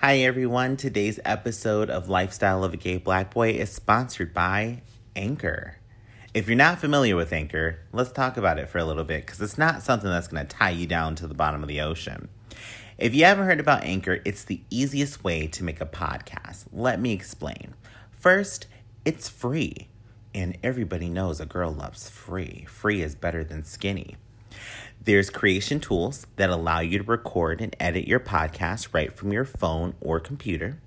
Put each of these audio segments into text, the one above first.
Hi, everyone. Today's episode of Lifestyle of a Gay Black Boy is sponsored by Anchor. If you're not familiar with Anchor, let's talk about it for a little bit because it's not something that's going to tie you down to the bottom of the ocean. If you haven't heard about Anchor, it's the easiest way to make a podcast. Let me explain. First, it's free. And everybody knows a girl loves free. Free is better than skinny. There's creation tools that allow you to record and edit your podcast right from your phone or computer.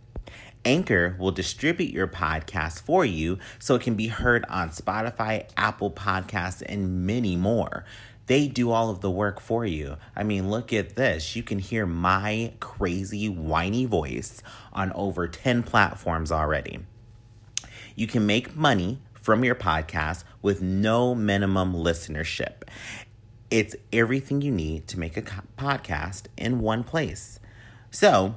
Anchor will distribute your podcast for you so it can be heard on Spotify, Apple Podcasts, and many more. They do all of the work for you. I mean, look at this. You can hear my crazy, whiny voice on over 10 platforms already. You can make money from your podcast with no minimum listenership. It's everything you need to make a podcast in one place. So,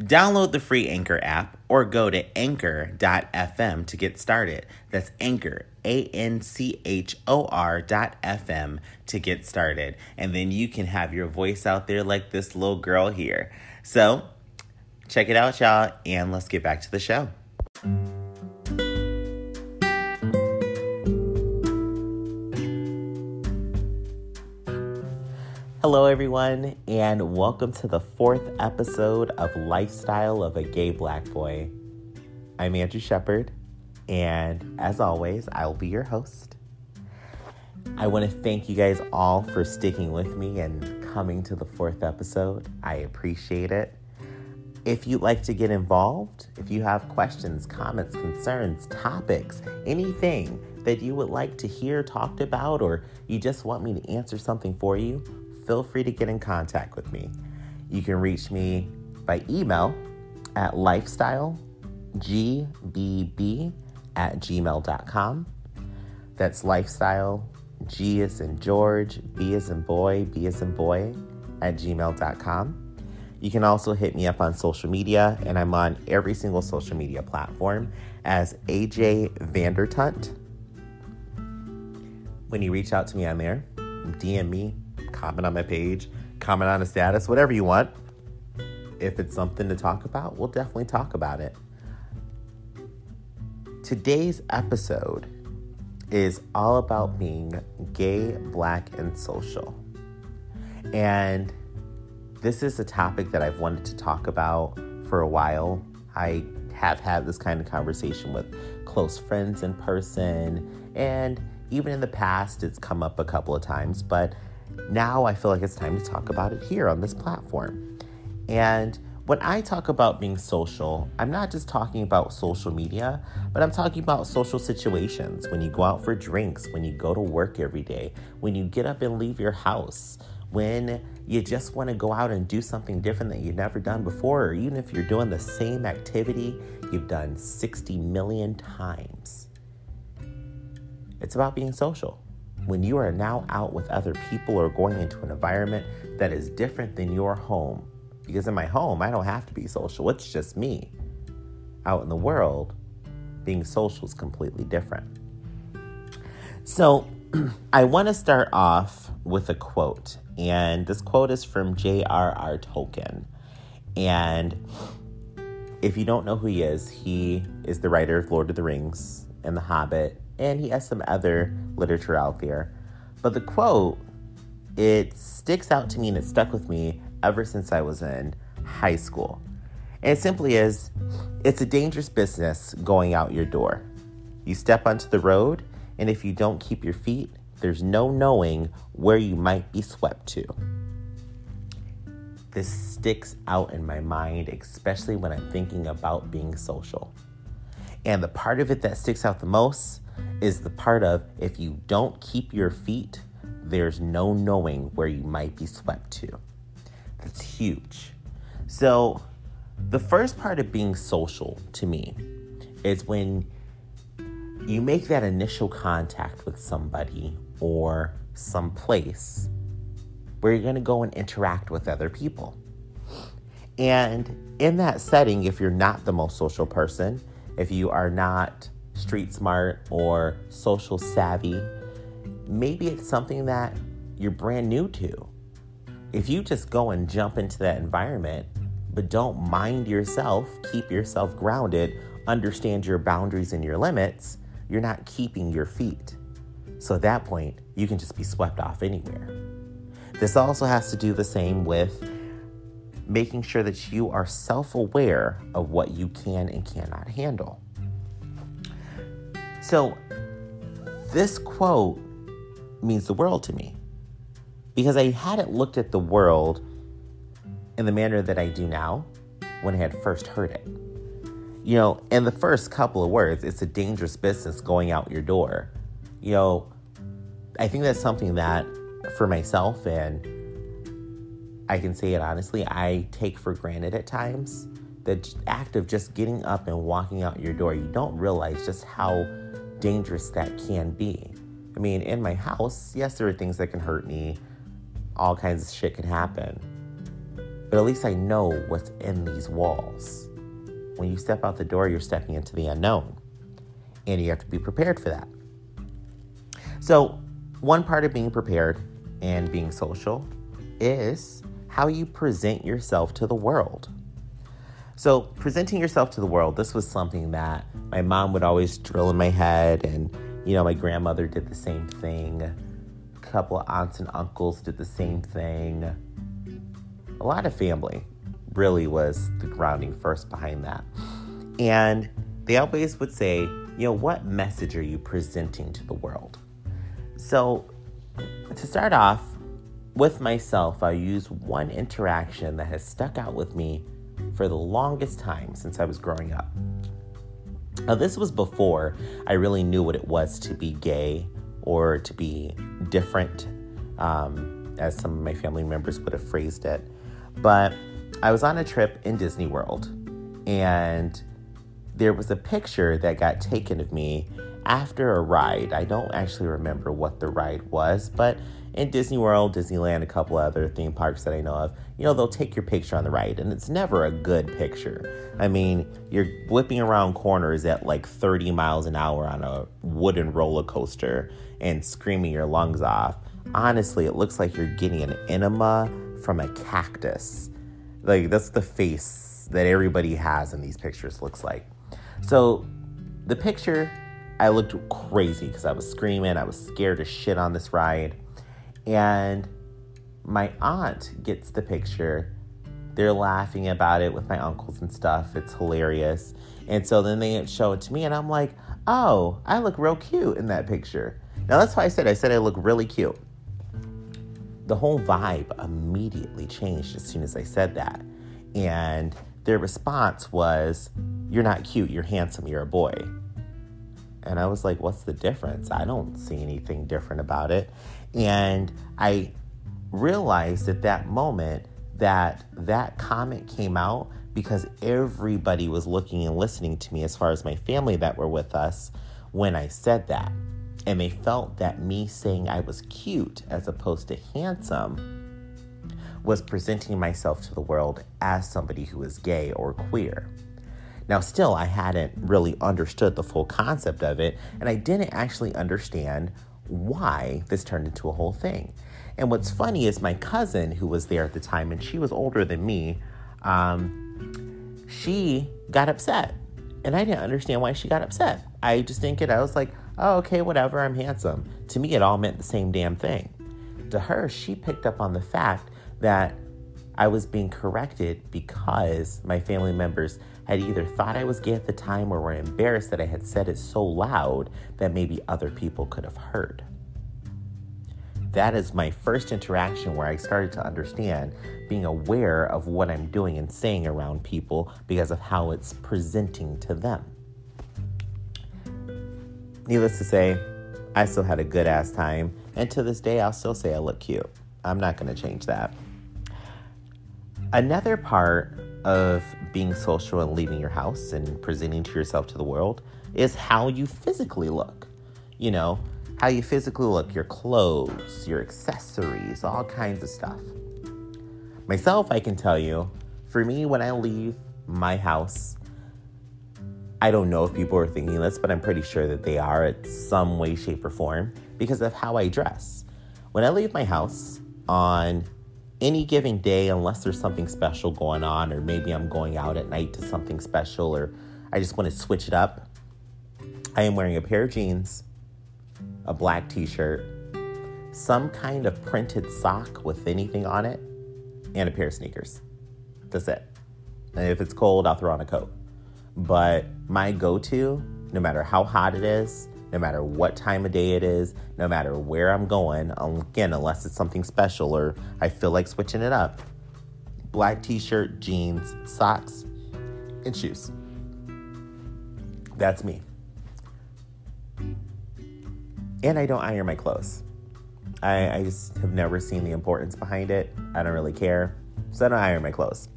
download the free Anchor app or go to anchor.fm to get started. That's Anchor, A N C H O R dot FM to get started. And then you can have your voice out there like this little girl here. So, check it out, y'all, and let's get back to the show. Hello, everyone, and welcome to the fourth episode of Lifestyle of a Gay Black Boy. I'm Andrew Shepard, and as always, I'll be your host. I want to thank you guys all for sticking with me and coming to the fourth episode. I appreciate it. If you'd like to get involved, if you have questions, comments, concerns, topics, anything that you would like to hear talked about, or you just want me to answer something for you, feel free to get in contact with me. You can reach me by email at lifestylegbb at gmail.com. That's lifestyle, G is in George, B is in boy, B is in boy at gmail.com. You can also hit me up on social media, and I'm on every single social media platform as AJ Vandertunt. When you reach out to me on there, DM me, comment on my page, comment on a status, whatever you want. If it's something to talk about, we'll definitely talk about it. Today's episode is all about being gay, black, and social. And this is a topic that I've wanted to talk about for a while. I have had this kind of conversation with close friends in person, and even in the past, it's come up a couple of times, but now I feel like it's time to talk about it here on this platform. And when I talk about being social, I'm not just talking about social media, but I'm talking about social situations. When you go out for drinks, when you go to work every day, when you get up and leave your house, when you just want to go out and do something different that you've never done before, or even if you're doing the same activity you've done 60 million times. It's about being social when you are now out with other people or going into an environment that is different than your home. Because in my home, I don't have to be social, it's just me. Out in the world, being social is completely different. So, I want to start off with a quote, and this quote is from J.R.R. Tolkien. And if you don't know who he is, he is the writer of Lord of the Rings and The Hobbit and he has some other literature out there. But the quote, it sticks out to me and it stuck with me ever since I was in high school. And it simply is it's a dangerous business going out your door. You step onto the road, and if you don't keep your feet, there's no knowing where you might be swept to. This sticks out in my mind, especially when I'm thinking about being social. And the part of it that sticks out the most is the part of if you don't keep your feet, there's no knowing where you might be swept to. That's huge. So, the first part of being social to me is when you make that initial contact with somebody or some place where you're going to go and interact with other people. And in that setting, if you're not the most social person, if you are not street smart or social savvy, maybe it's something that you're brand new to. If you just go and jump into that environment, but don't mind yourself, keep yourself grounded, understand your boundaries and your limits, you're not keeping your feet. So at that point, you can just be swept off anywhere. This also has to do the same with making sure that you are self aware of what you can and cannot handle. So, this quote means the world to me because I hadn't looked at the world in the manner that I do now when I had first heard it. You know, in the first couple of words, it's a dangerous business going out your door. You know, I think that's something that for myself, and I can say it honestly, I take for granted at times. The act of just getting up and walking out your door, you don't realize just how dangerous that can be. I mean, in my house, yes, there are things that can hurt me, all kinds of shit can happen. But at least I know what's in these walls. When you step out the door, you're stepping into the unknown, and you have to be prepared for that. So, one part of being prepared and being social is how you present yourself to the world. So, presenting yourself to the world, this was something that my mom would always drill in my head, and you know, my grandmother did the same thing. A couple of aunts and uncles did the same thing. A lot of family really was the grounding first behind that. And they always would say, you know, what message are you presenting to the world? So, to start off with myself, I use one interaction that has stuck out with me for the longest time since I was growing up. Now, this was before I really knew what it was to be gay or to be different, um, as some of my family members would have phrased it. But I was on a trip in Disney World, and there was a picture that got taken of me after a ride. I don't actually remember what the ride was, but in Disney World, Disneyland, a couple other theme parks that I know of, you know, they'll take your picture on the ride, and it's never a good picture. I mean, you're whipping around corners at like 30 miles an hour on a wooden roller coaster and screaming your lungs off. Honestly, it looks like you're getting an enema from a cactus. Like, that's the face that everybody has in these pictures looks like. So, the picture, I looked crazy because I was screaming. I was scared to shit on this ride. And my aunt gets the picture. They're laughing about it with my uncles and stuff. It's hilarious. And so then they show it to me, and I'm like, oh, I look real cute in that picture. Now, that's why I said, I said I look really cute. The whole vibe immediately changed as soon as I said that. And their response was, You're not cute, you're handsome, you're a boy. And I was like, What's the difference? I don't see anything different about it. And I realized at that moment that that comment came out because everybody was looking and listening to me as far as my family that were with us when I said that. And they felt that me saying I was cute as opposed to handsome was presenting myself to the world as somebody who is gay or queer. Now, still, I hadn't really understood the full concept of it, and I didn't actually understand why this turned into a whole thing. And what's funny is my cousin, who was there at the time, and she was older than me, um, she got upset. And I didn't understand why she got upset. I just didn't get it. I was like, oh, okay, whatever, I'm handsome. To me, it all meant the same damn thing. To her, she picked up on the fact that I was being corrected because my family members had either thought I was gay at the time or were embarrassed that I had said it so loud that maybe other people could have heard. That is my first interaction where I started to understand being aware of what I'm doing and saying around people because of how it's presenting to them. Needless to say, I still had a good ass time, and to this day, I'll still say I look cute. I'm not to change that. Another part of being social and leaving your house and presenting to yourself to the world is how you physically look. You know, how you physically look, your clothes, your accessories, all kinds of stuff. Myself, I can tell you, for me, when I leave my house, I don't know if people are thinking this, but I'm pretty sure that they are at some way, shape, or form because of how I dress. When I leave my house on any given day, unless there's something special going on, or maybe I'm going out at night to something special, or I just want to switch it up, I am wearing a pair of jeans, a black t shirt, some kind of printed sock with anything on it, and a pair of sneakers. That's it. And if it's cold, I'll throw on a coat. But my go to, no matter how hot it is, no matter what time of day it is, no matter where I'm going, um, again, unless it's something special or I feel like switching it up, black t shirt, jeans, socks, and shoes. That's me. And I don't iron my clothes. I, I just have never seen the importance behind it. I don't really care. So I don't iron my clothes.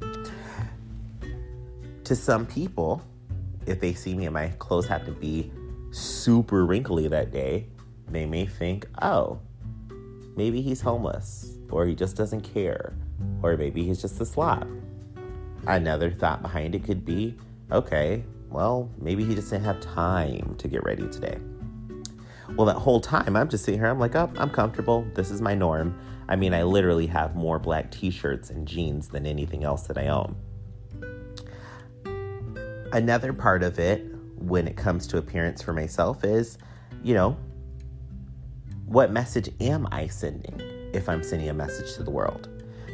To some people, if they see me and my clothes have to be super wrinkly that day, they may think, oh, maybe he's homeless, or he just doesn't care, or maybe he's just a slob. Another thought behind it could be, okay, well, maybe he just didn't have time to get ready today. Well, that whole time, I'm just sitting here, I'm like, oh, I'm comfortable. This is my norm. I mean, I literally have more black t shirts and jeans than anything else that I own. Another part of it, when it comes to appearance for myself, is, you know, what message am I sending if I'm sending a message to the world?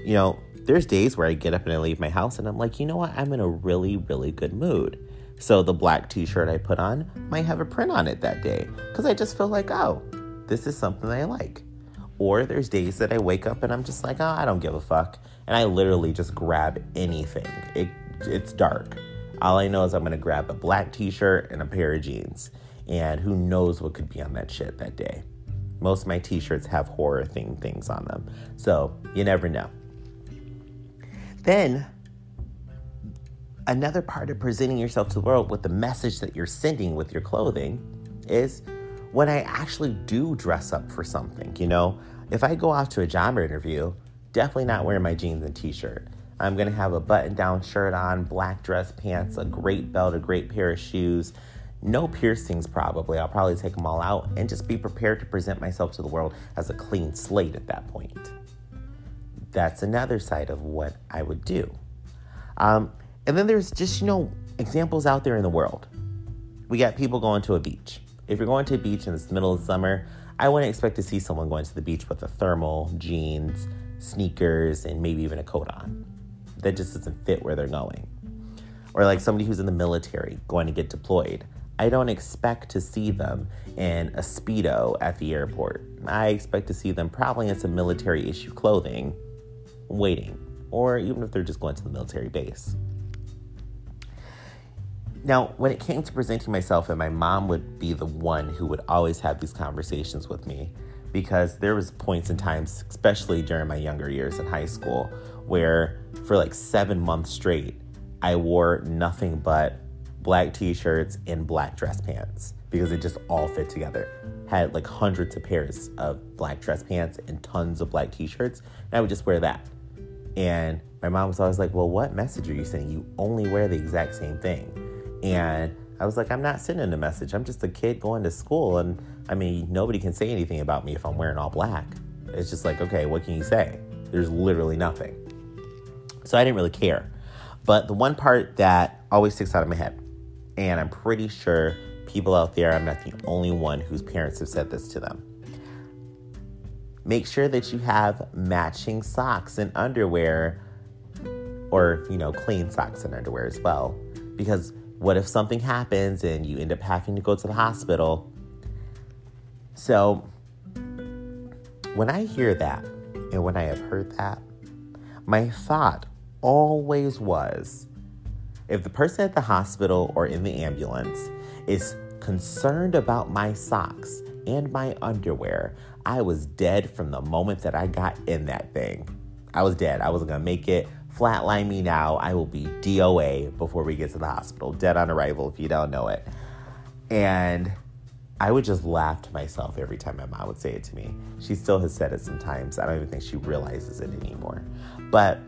You know, there's days where I get up and I leave my house and I'm like, you know what? I'm in a really, really good mood. So the black t shirt I put on might have a print on it that day because I just feel like, oh, this is something I like. Or there's days that I wake up and I'm just like, oh, I don't give a fuck. And I literally just grab anything. It, it's dark. All I know is I'm going to grab a black t shirt and a pair of jeans. And who knows what could be on that shit that day. Most of my t shirts have horror themed things on them. So you never know. Then another part of presenting yourself to the world with the message that you're sending with your clothing is when I actually do dress up for something. You know, if I go off to a job interview, definitely not wearing my jeans and t shirt. I'm gonna have a button down shirt on, black dress pants, a great belt, a great pair of shoes, no piercings probably. I'll probably take them all out and just be prepared to present myself to the world as a clean slate at that point. That's another side of what I would do. Um, and then there's just, you know, examples out there in the world. We got people going to a beach. If you're going to a beach in the middle of summer, I wouldn't expect to see someone going to the beach with a thermal, jeans, sneakers, and maybe even a coat on. That just doesn't fit where they're going. Or like somebody who's in the military going to get deployed. I don't expect to see them in a Speedo at the airport. I expect to see them probably in some military issue clothing waiting, or even if they're just going to the military base. Now, when it came to presenting myself, and my mom would be the one who would always have these conversations with me, because there was points and times, especially during my younger years in high school, where for like seven months straight, I wore nothing but black t-shirts and black dress pants because it just all fit together. Had like hundreds of pairs of black dress pants and tons of black t-shirts, and I would just wear that. And my mom was always like, "Well, what message are you sending? You only wear the exact same thing." And I was like, I'm not sending a message. I'm just a kid going to school. And I mean, nobody can say anything about me if I'm wearing all black. It's just like, okay, what can you say? There's literally nothing. So I didn't really care. But the one part that always sticks out of my head, and I'm pretty sure people out there, I'm not the only one whose parents have said this to them. Make sure that you have matching socks and underwear, or, you know, clean socks and underwear as well. Because what if something happens and you end up having to go to the hospital? So, when I hear that, and when I have heard that, my thought always was if the person at the hospital or in the ambulance is concerned about my socks and my underwear, I was dead from the moment that I got in that thing. I was dead. I wasn't gonna make it flatline me now. I will be DOA before we get to the hospital. Dead on arrival if you don't know it. And I would just laugh to myself every time my mom would say it to me. She still has said it sometimes. I don't even think she realizes it anymore. But,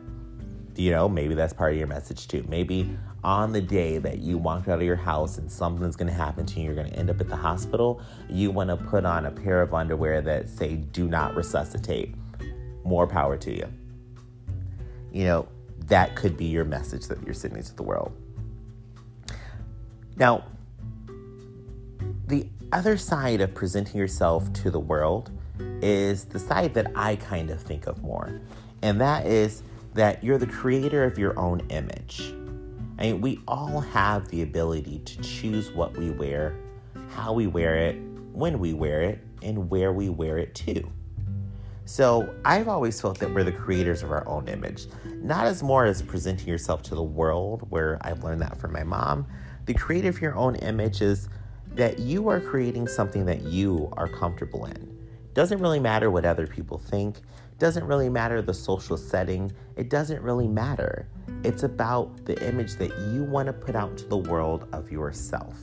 you know, maybe that's part of your message too. Maybe on the day that you walked out of your house and something's going to happen to you, you're going to end up at the hospital, you want to put on a pair of underwear that say, do not resuscitate. More power to you you know, that could be your message that you're sending to the world. Now, the other side of presenting yourself to the world is the side that I kind of think of more. And that is that you're the creator of your own image. I mean, we all have the ability to choose what we wear, how we wear it, when we wear it, and where we wear it to. So I've always felt that we're the creators of our own image, not as more as presenting yourself to the world, where I've learned that from my mom. The creator of your own image is that you are creating something that you are comfortable in. Doesn't really matter what other people think, doesn't really matter the social setting, it doesn't really matter. It's about the image that you want to put out to the world of yourself.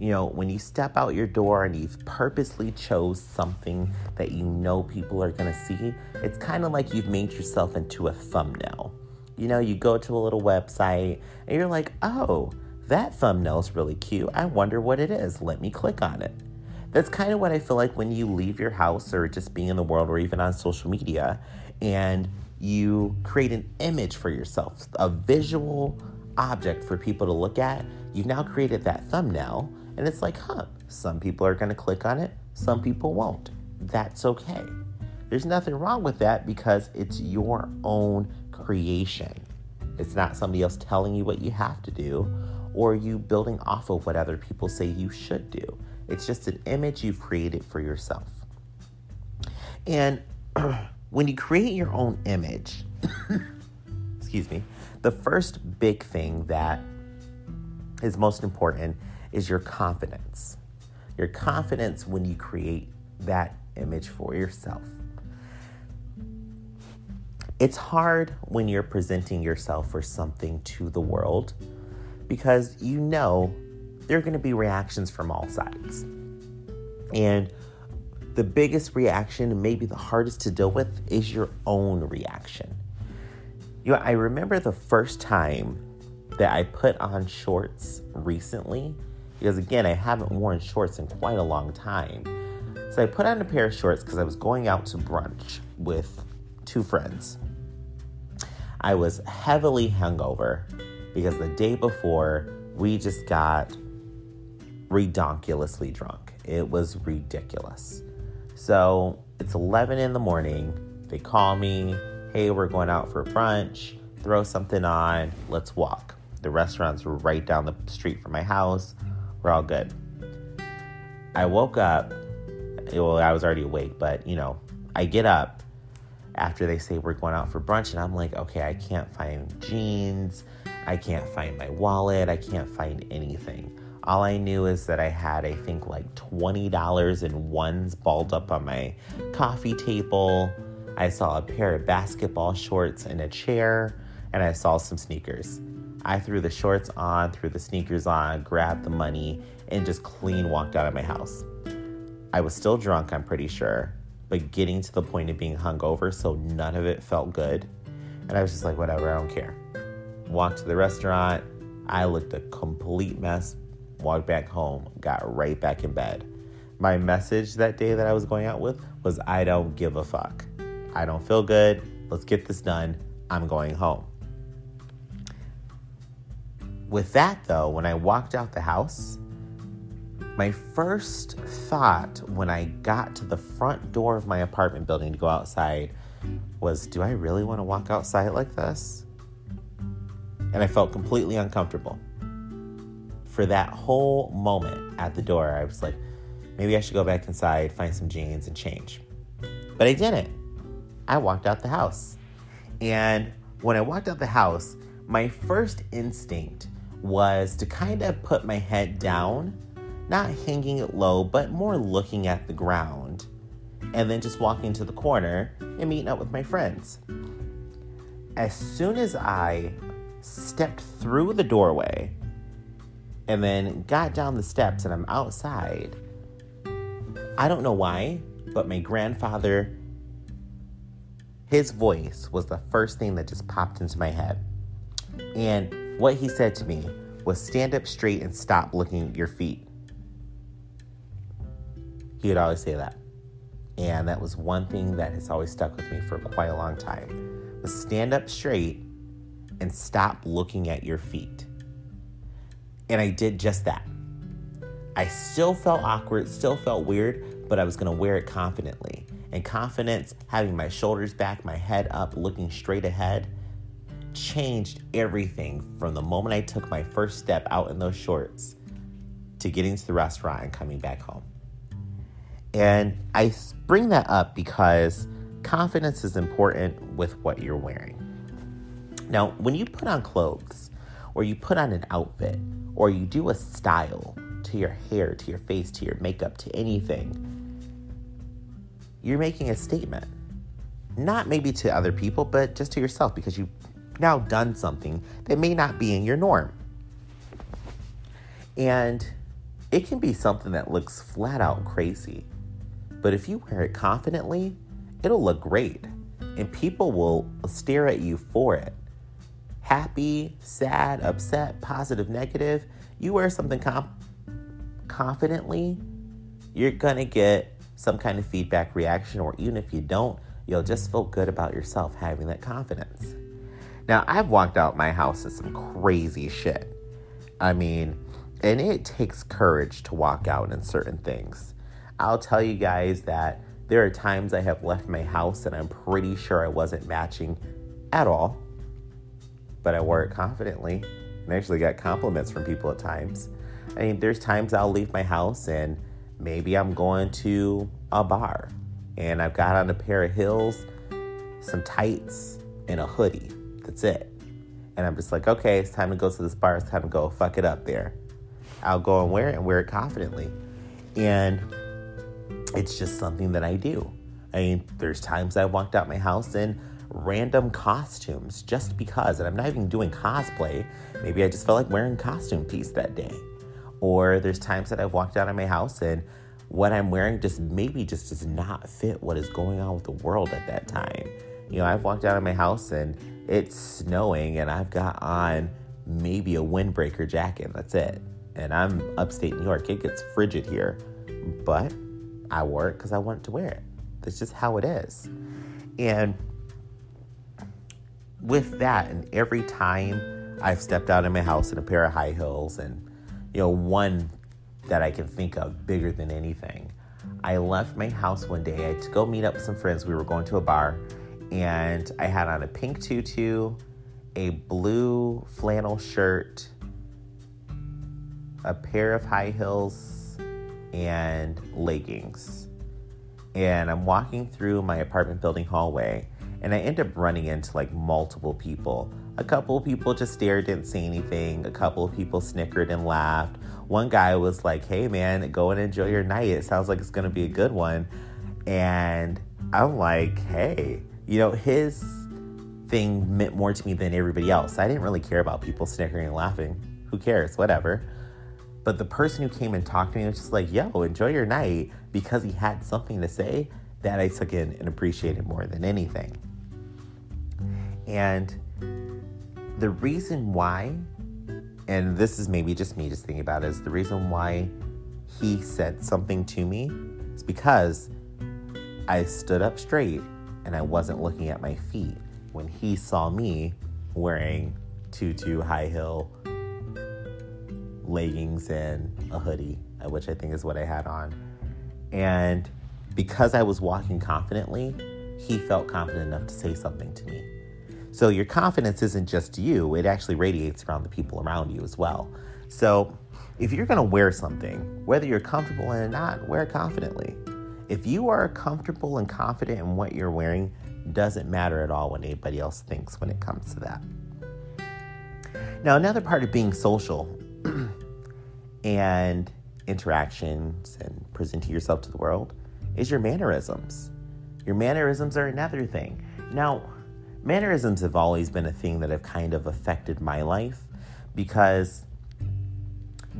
You know, when you step out your door and you've purposely chose something that you know people are going to see, it's kind of like you've made yourself into a thumbnail. You know, you go to a little website and you're like, "Oh, that thumbnail's really cute. I wonder what it is. Let me click on it." That's kind of what I feel like when you leave your house or just being in the world or even on social media and you create an image for yourself, a visual object for people to look at. You've now created that thumbnail, and it's like, huh, some people are going to click on it, some people won't. That's okay. There's nothing wrong with that because it's your own creation. It's not somebody else telling you what you have to do or you building off of what other people say you should do. It's just an image you've created for yourself. And when you create your own image, excuse me, the first big thing that is most important is your confidence. Your confidence when you create that image for yourself. It's hard when you're presenting yourself for something to the world because you know there are going to be reactions from all sides. And the biggest reaction, maybe the hardest to deal with, is your own reaction. You know, I remember the first time that I put on shorts recently, because again, I haven't worn shorts in quite a long time. So I put on a pair of shorts because I was going out to brunch with two friends. I was heavily hungover because the day before we just got redonkulously drunk. It was ridiculous. So it's 11 in the morning. They call me, hey, we're going out for brunch. Throw something on. Let's walk. The restaurant's right down the street from my house. We're all good. I woke up. Well, I was already awake, but you know, I get up after they say we're going out for brunch, and I'm like, okay, I can't find jeans. I can't find my wallet. I can't find anything. All I knew is that I had, I think, like $20 in ones balled up on my coffee table. I saw a pair of basketball shorts and a chair, and I saw some sneakers. I threw the shorts on, threw the sneakers on, grabbed the money, and just clean walked out of my house. I was still drunk, I'm pretty sure, but getting to the point of being hungover, so none of it felt good. And I was just like, whatever, I don't care. Walked to the restaurant. I looked a complete mess, walked back home, got right back in bed. My message that day that I was going out with was I don't give a fuck. I don't feel good. Let's get this done. I'm going home. With that, though, when I walked out the house, my first thought when I got to the front door of my apartment building to go outside was Do I really want to walk outside like this? And I felt completely uncomfortable for that whole moment at the door, I was like, maybe I should go back inside, find some jeans, and change. But I didn't. I walked out the house. And when I walked out the house, my first instinct was to kind of put my head down, not hanging it low, but more looking at the ground, and then just walking to the corner and meeting up with my friends. As soon as I stepped through the doorway, and then got down the steps and I'm outside. I don't know why, but my grandfather, his voice was the first thing that just popped into my head. And what he said to me was stand up straight and stop looking at your feet. He would always say that. And that was one thing that has always stuck with me for quite a long time. Was stand up straight and stop looking at your feet. And I did just that. I still felt awkward, still felt weird, but I was gonna wear it confidently. And confidence, having my shoulders back, my head up, looking straight ahead, changed everything from the moment I took my first step out in those shorts to getting to the restaurant and coming back home. And I bring that up because confidence is important with what you're wearing. Now, when you put on clothes, or you put on an outfit, or you do a style to your hair, to your face, to your makeup, to anything, you're making a statement. Not maybe to other people, but just to yourself because you've now done something that may not be in your norm. And it can be something that looks flat out crazy. But if you wear it confidently, it'll look great. And people will stare at you for it. Happy, sad, upset, positive, negative. You wear something com- confidently, you're gonna get some kind of feedback reaction, or even if you don't, you'll just feel good about yourself having that confidence. Now, I've walked out my house in some crazy shit. I mean, and it takes courage to walk out in certain things. I'll tell you guys that there are times I have left my house and I'm pretty sure I wasn't matching at all, but I wore it confidently and actually got compliments from people at times. I mean, there's times I'll leave my house and maybe I'm going to a bar and I've got on a pair of heels, some tights, and a hoodie. That's it. And I'm just like, okay, it's time to go to this bar. It's time to go fuck it up there. I'll go and wear it and wear it confidently. And it's just something that I do. I mean, there's times I've walked out my house in random costumes just because, and I'm not even doing cosplay. Maybe I just felt like wearing costume piece that day. Or there's times that I've walked out of my house and what I'm wearing just maybe just does not fit what is going on with the world at that time. You know, I've walked out of my house and it's snowing and I've got on maybe a windbreaker jacket. That's it and I'm upstate New York. It gets frigid here, but I wore it because I wanted to wear it. That's just how it is. And with that, and every time I've stepped out of my house in a pair of high heels, and you know, one that I can think of bigger than anything, I left my house one day. To go meet up with some friends. We were going to a bar, and I had on a pink tutu, a blue flannel shirt, a pair of high heels and leggings. And I'm walking through my apartment building hallway and I end up running into like multiple people. A couple of people just stared, didn't say anything. A couple of people snickered and laughed. One guy was like, hey man, go and enjoy your night. It sounds like it's gonna be a good one. And I'm like, hey, you know, his thing meant more to me than everybody else. I didn't really care about people snickering and laughing. Who cares? Whatever. But the person who came and talked to me was just like, yo, enjoy your night because he had something to say that I took in and appreciated more than anything. And the reason why, and this is maybe just me just thinking about it, is the reason why he said something to me is because I stood up straight and I wasn't looking at my feet when he saw me wearing tutu, high heel, leggings and a hoodie, uh, which I think is what I had on. And because I was walking confidently, he felt confident enough to say something to me. So your confidence isn't just you, it actually radiates around the people around you as well. So if you're gonna wear something, whether you're comfortable in it or not, wear it confidently. If you are comfortable and confident in what you're wearing, doesn't matter at all what anybody else thinks when it comes to that. Now, another part of being social and interactions and presenting yourself to the world is your mannerisms. Your mannerisms are another thing. Now, mannerisms have always been a thing that have kind of affected my life because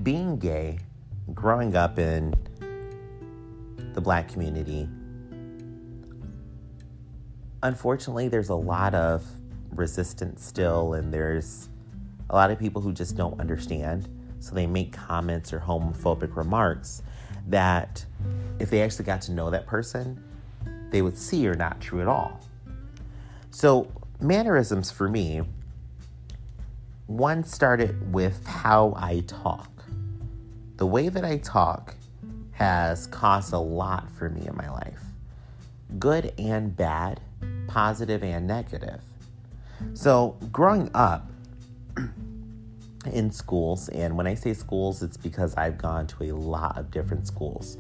being gay, growing up in the black community, unfortunately, there's a lot of resistance still, and there's a lot of people who just don't understand. So they make comments or homophobic remarks that, if they actually got to know that person, they would see are not true at all. So, mannerisms for me one started with how I talk. The way that I talk has caused a lot for me in my life good and bad, positive and negative. So, growing up in schools, and when I say schools, it's because I've gone to a lot of different schools.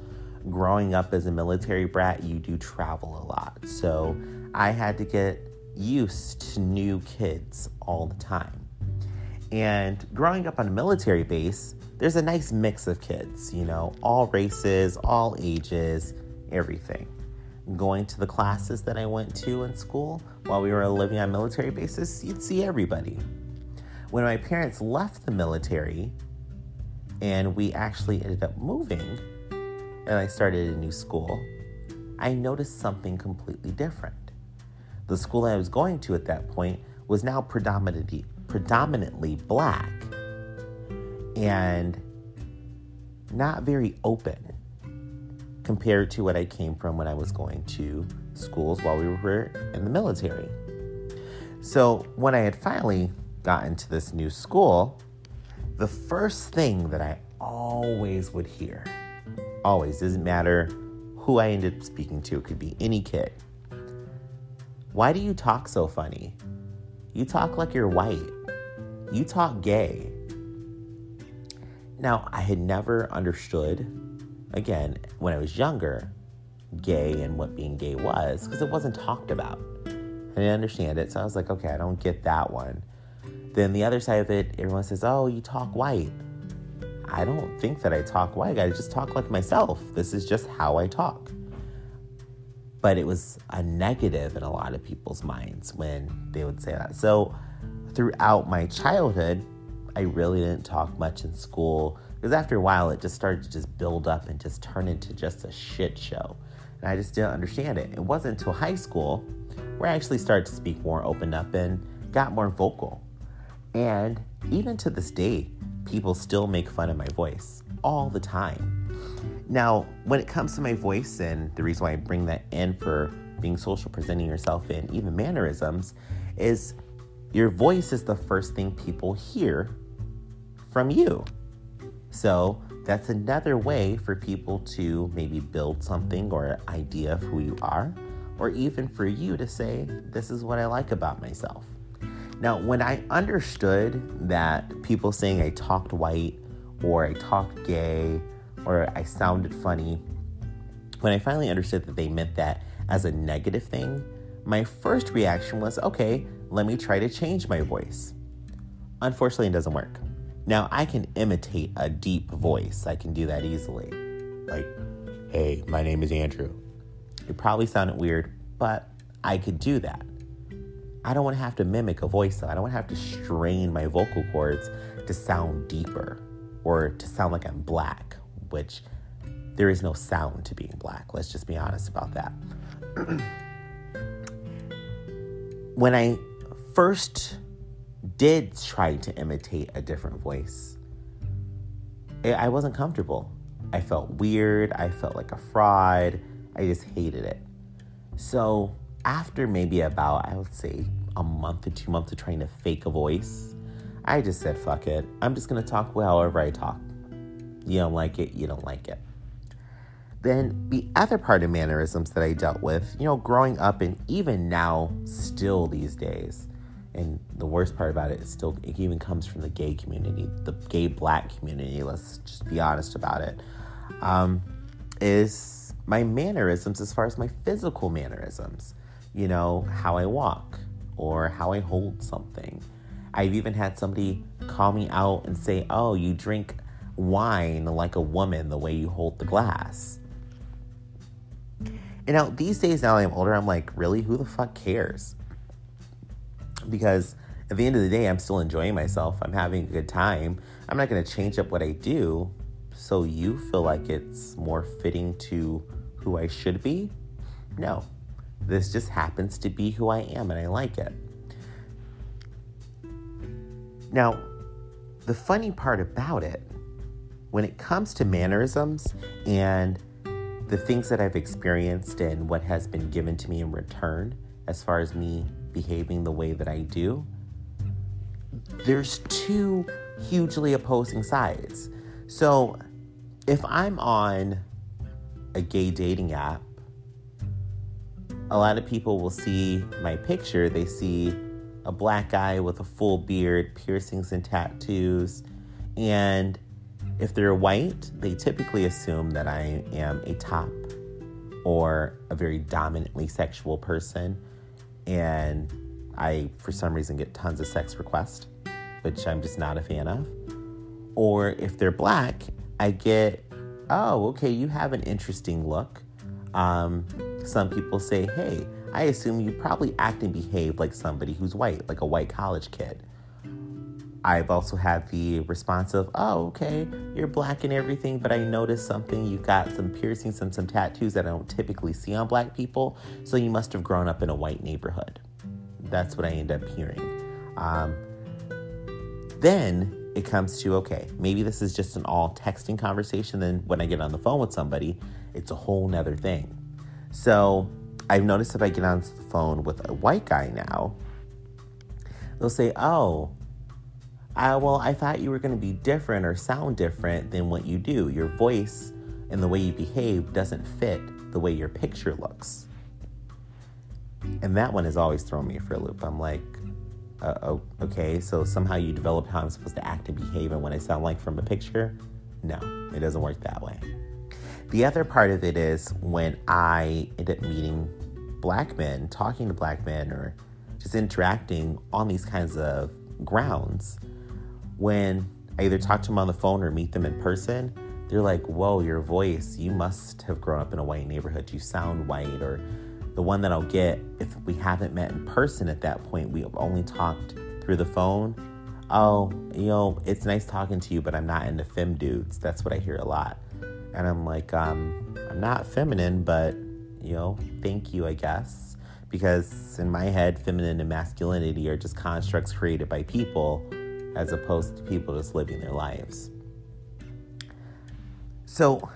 Growing up as a military brat, you do travel a lot. So, I had to get used to new kids all the time. And growing up on a military base, there's a nice mix of kids, you know, all races, all ages, everything. Going to the classes that I went to in school while we were living on military bases, you'd see everybody. When my parents left the military and we actually ended up moving and I started a new school, I noticed something completely different. The school I was going to at that point was now predominantly predominantly black and not very open compared to what I came from when I was going to schools while we were in the military. So, when I had finally gotten to this new school, the first thing that I always would hear, always, doesn't matter who I ended up speaking to, it could be any kid. Why do you talk so funny? You talk like you're white. You talk gay. Now, I had never understood, again, when I was younger, gay and what being gay was, because it wasn't talked about. I didn't understand it, so I was like, okay, I don't get that one. Then the other side of it, everyone says, oh, you talk white. I don't think that I talk white. I just talk like myself. This is just how I talk. But it was a negative in a lot of people's minds when they would say that. So, throughout my childhood, I really didn't talk much in school because after a while it just started to just build up and just turn into just a shit show. And I just didn't understand it. It wasn't until high school where I actually started to speak more, opened up, and got more vocal. And even to this day, people still make fun of my voice all the time. Now, when it comes to my voice, and the reason why I bring that in for being social, presenting yourself, and even mannerisms, is your voice is the first thing people hear from you. So that's another way for people to maybe build something or an idea of who you are, or even for you to say, This is what I like about myself. Now, when I understood that people saying I talked white or I talked gay or I sounded funny, when I finally understood that they meant that as a negative thing, my first reaction was, okay, let me try to change my voice. Unfortunately, it doesn't work. Now, I can imitate a deep voice, I can do that easily. Like, hey, my name is Andrew. It probably sounded weird, but I could do that. I don't want to have to mimic a voice, though. I don't want to have to strain my vocal cords to sound deeper or to sound like I'm black, which there is no sound to being black. Let's just be honest about that. when I first did try to imitate a different voice, I wasn't comfortable. I felt weird. I felt like a fraud. I just hated it. So, after maybe about, I would say, a month or two months of trying to fake a voice, I just said, fuck it. I'm just to talk however I talk. You don't like it, you don't like it. Then the other part of mannerisms that I dealt with, you know, growing up and even now, still these days, and the worst part about it is still it even comes from the gay community, the gay black community. Let's just be honest about it. Um, is my mannerisms as far as my physical mannerisms. You know, how I walk or how I hold something. I've even had somebody call me out and say, "Oh, you drink wine like a woman the way you hold the glass." And now these days, now that I'm older, I'm like, really, who the fuck cares? Because at the end of the day, I'm still enjoying myself. I'm having a good time. I'm not going to change up what I do so you feel like it's more fitting to who I should be. No, this just happens to be who I am and I like it. Now, the funny part about it, when it comes to mannerisms and the things that I've experienced and what has been given to me in return, as far as me behaving the way that I do, there's two hugely opposing sides. So if I'm on a gay dating app, a lot of people will see my picture. They see a black guy with a full beard, piercings, and tattoos. And if they're white, they typically assume that I am a top or a very dominantly sexual person. And I, for some reason, get tons of sex requests, which I'm just not a fan of. Or if they're black, I get, oh, okay, you have an interesting look. Um, some people say, hey, I assume you probably act and behave like somebody who's white, like a white college kid. I've also had the response of, oh, okay, you're black and everything, but I noticed something. You've got some piercings and some tattoos that I don't typically see on black people, so you must have grown up in a white neighborhood. That's what I end up hearing. Um, then it comes to okay, maybe this is just an all texting conversation. Then when I get on the phone with somebody, it's a whole nother thing. So I've noticed if I get on the phone with a white guy now, they'll say, Oh, I, well, I thought you were going to be different or sound different than what you do. Your voice and the way you behave doesn't fit the way your picture looks. And that one has always thrown me for a loop. I'm like, uh, oh, okay, so somehow you develop how I'm supposed to act and behave and what I sound like from a picture. No, it doesn't work that way. The other part of it is when I end up meeting black men, talking to black men, or just interacting on these kinds of grounds, when I either talk to them on the phone or meet them in person, they're like, Whoa, your voice, you must have grown up in a white neighborhood. You sound white, or the one that I'll get if we haven't met in person at that point, we have only talked through the phone. Oh, you know, it's nice talking to you, but I'm not into fem dudes. That's what I hear a lot. And I'm like, um, I'm not feminine, but, you know, thank you, I guess. Because in my head, feminine and masculinity are just constructs created by people as opposed to people just living their lives. So,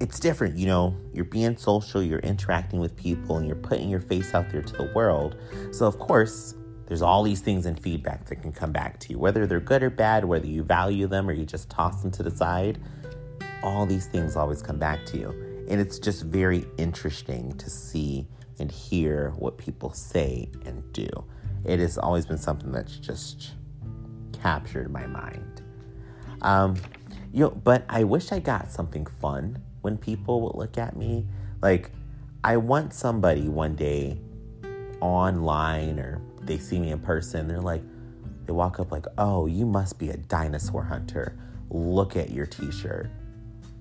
it's different, you know, you're being social, you're interacting with people, and you're putting your face out there to the world. So, of course, there's all these things and feedback that can come back to you, whether they're good or bad, whether you value them or you just toss them to the side. All these things always come back to you. And it's just very interesting to see and hear what people say and do. It has always been something that's just captured my mind. Um, you know, but I wish I got something fun when people will look at me. Like, I want somebody one day online or they see me in person, they're like, they walk up like, oh, you must be a dinosaur hunter. Look at your t shirt.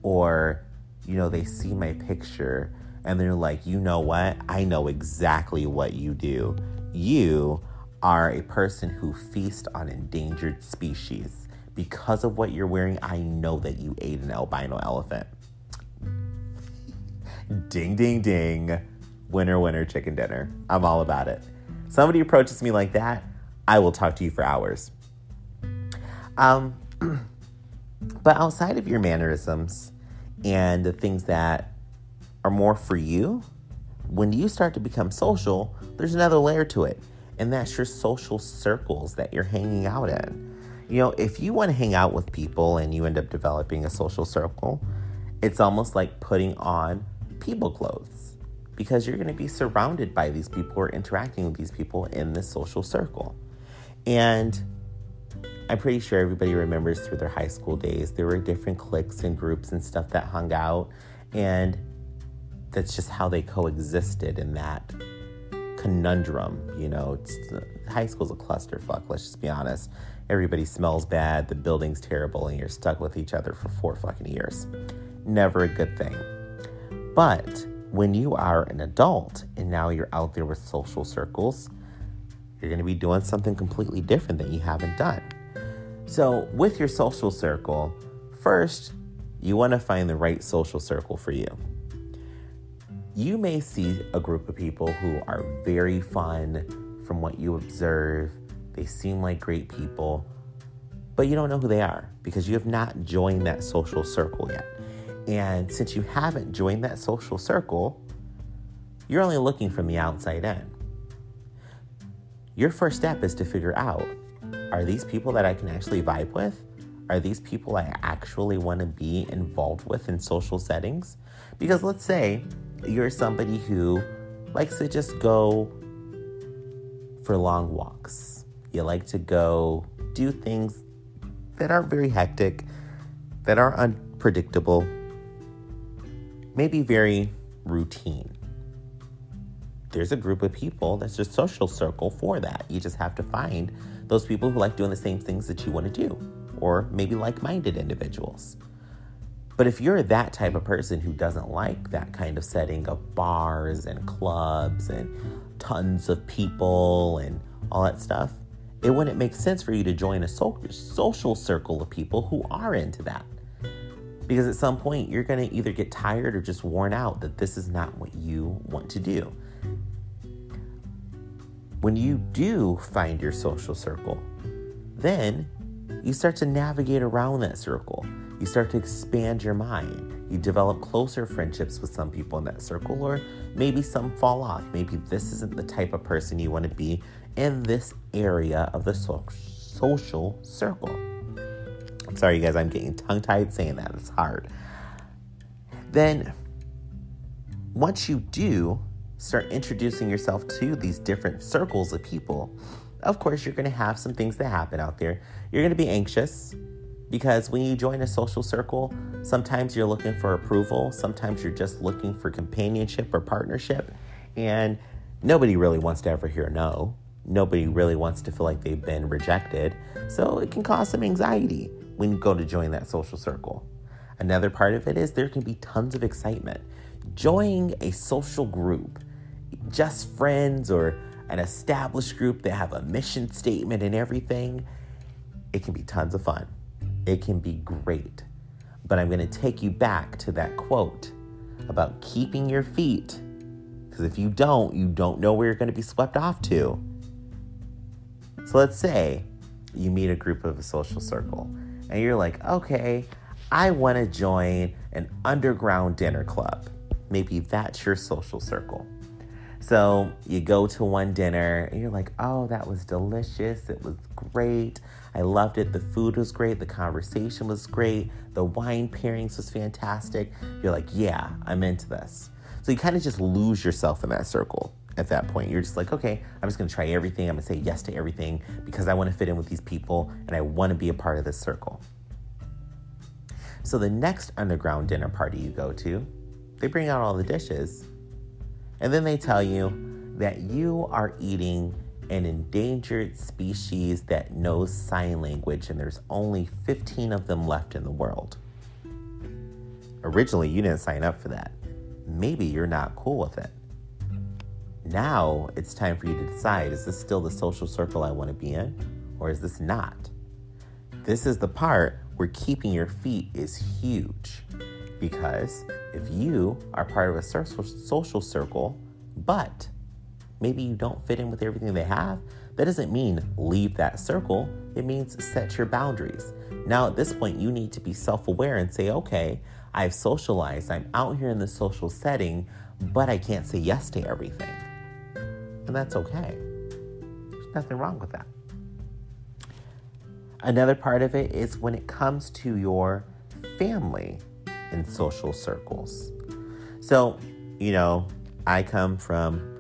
Or, you know, they see my picture and they're like, you know what? I know exactly what you do. You are a person who feasts on endangered species. Because of what you're wearing, I know that you ate an albino elephant. Ding, ding, ding. Winner, winner, chicken dinner. I'm all about it. Somebody approaches me like that, I will talk to you for hours. Um, but outside of your mannerisms and the things that are more for you, when you start to become social, there's another layer to it, and that's your social circles that you're hanging out in. You know, if you want to hang out with people and you end up developing a social circle, it's almost like putting on people clothes because you're going to be surrounded by these people or interacting with these people in this social circle. And I'm pretty sure everybody remembers through their high school days, there were different cliques and groups and stuff that hung out. And that's just how they coexisted in that conundrum. You know, high school's a clusterfuck, let's just be honest. Everybody smells bad, the building's terrible, and you're stuck with each other for four fucking years. Never a good thing. But when you are an adult and now you're out there with social circles, you're going to be doing something completely different that you haven't done. So, with your social circle, first, you want to find the right social circle for you. You may see a group of people who are very fun from what you observe. They seem like great people, but you don't know who they are because you have not joined that social circle yet. And since you haven't joined that social circle, you're only looking from the outside in. Your first step is to figure out are these people that I can actually vibe with? Are these people I actually want to be involved with in social settings? Because let's say you're somebody who likes to just go for long walks. You like to go do things that aren't very hectic, that are unpredictable, maybe very routine. There's a group of people that's a social circle for that. You just have to find those people who like doing the same things that you want to do, or maybe like minded individuals. But if you're that type of person who doesn't like that kind of setting of bars and clubs and tons of people and all that stuff, it wouldn't make sense for you to join a social circle of people who are into that. Because at some point, you're going to either get tired or just worn out that this is not what you want to do. When you do find your social circle, then you start to navigate around that circle. You start to expand your mind. You develop closer friendships with some people in that circle, or maybe some fall off. Maybe this isn't the type of person you want to be in this area of the so- social circle. I'm sorry, you guys, I'm getting tongue tied saying that. It's hard. Then, once you do start introducing yourself to these different circles of people, of course, you're going to have some things that happen out there. You're going to be anxious because when you join a social circle, sometimes you're looking for approval, sometimes you're just looking for companionship or partnership, and nobody really wants to ever hear no nobody really wants to feel like they've been rejected. So it can cause some anxiety when you go to join that social circle. Another part of it is there can be tons of excitement. Joining a social group, just friends or an established group that have a mission statement and everything, it can be tons of fun. It can be great. But I'm going to take you back to that quote about keeping your feet. Because if you don't, you don't know where you're going to be swept off to. So let's say you meet a group of a social circle and you're like, okay, I want to join an underground dinner club. Maybe that's your social circle. So you go to one dinner and you're like, oh, that was delicious. It was great. I loved it. The food was great. The conversation was great. The wine pairings was fantastic. You're like, yeah, I'm into this. So you kind of just lose yourself in that circle at that point. You're just like, okay, I'm just gonna try everything. I'm gonna say yes to everything because I wanna fit in with these people and I wanna be a part of this circle. So the next underground dinner party you go to, they bring out all the dishes and then they tell you that you are eating an endangered species that knows sign language and there's only 15 of them left in the world. Originally, you didn't sign up for that. Maybe you're not cool with it. Now it's time for you to decide is this still the social circle I want to be in or is this not? This is the part where keeping your feet is huge because if you are part of a social circle, but maybe you don't fit in with everything they have, that doesn't mean leave that circle. It means set your boundaries. Now, at this point, you need to be self aware and say, okay, I've socialized, I'm out here in the social setting, but I can't say yes to everything and that's okay. There's nothing wrong with that. Another part of it is when it comes to your family and social circles. So, you know, I come from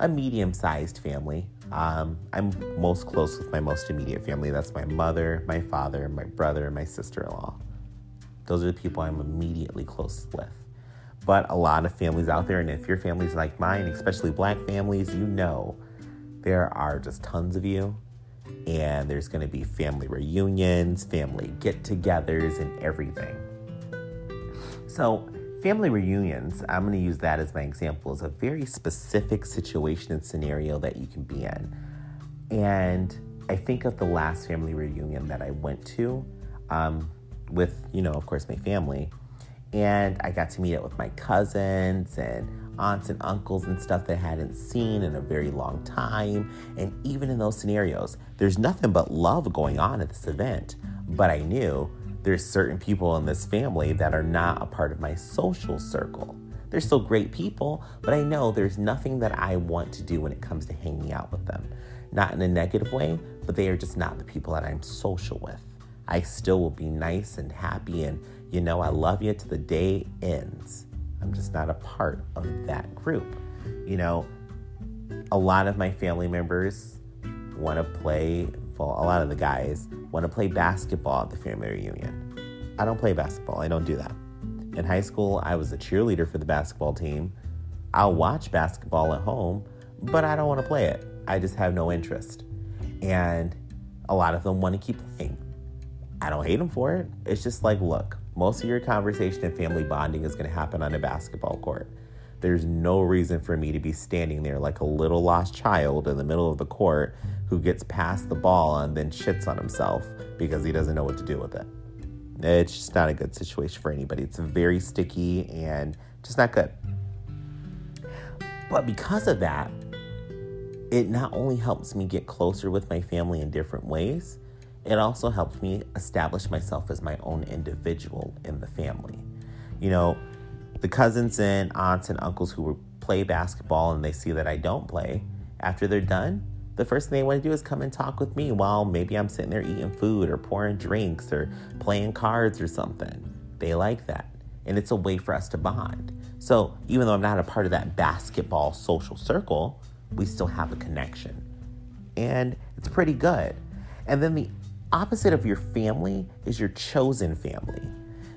a medium sized family. Um, I'm most close with my most immediate family. That's my mother, my father, my brother, my sister in law. Those are the people I'm immediately close with but a lot of families out there. And if your family's like mine, especially black families, you know there are just tons of you. And there's going to be family reunions, family get togethers, and everything. So, family reunions, I'm going to use that as my example, is a very specific situation and scenario that you can be in. And I think of the last family reunion that I went to um, with, you know, of course, my family and I got to meet up with my cousins and aunts and uncles and stuff that I hadn't seen in a very long time. And even in those scenarios, there's nothing but love going on at this event. But I knew there's certain people in this family that are not a part of my social circle. They're still great people, but I know there's nothing that I want to do when it comes to hanging out with them. Not in a negative way, but they are just not the people that I'm social with. I still will be nice and happy and, you know, I love you to the day ends. I'm just not a part of that group. You know, a lot of my family members want to play, well, a lot of the guys want to play basketball at the family reunion. I don't play basketball, I don't do that. In high school, I was a cheerleader for the basketball team. I'll watch basketball at home, but I don't want to play it. I just have no interest. And a lot of them want to keep playing. I don't hate them for it. It's just like, look, most of your conversation and family bonding is going to happen on a basketball court. There's no reason for me to be standing there like a little lost child in the middle of the court who gets past the ball and then shits on himself because he doesn't know what to do with it. It's just not a good situation for anybody. It's very sticky and just not good. But because of that, it not only helps me get closer with my family in different ways, it also helps me establish myself as my own individual in the family. You know, the cousins and aunts and uncles who play basketball and they see that I don't play, after they're done, the first thing they want to do is come and talk with me while maybe I'm sitting there eating food or pouring drinks or playing cards or something. They like that. And it's a way for us to bond. So even though I'm not a part of that basketball social circle, we still have a connection. And it's pretty good. And then the opposite of your family is your chosen family.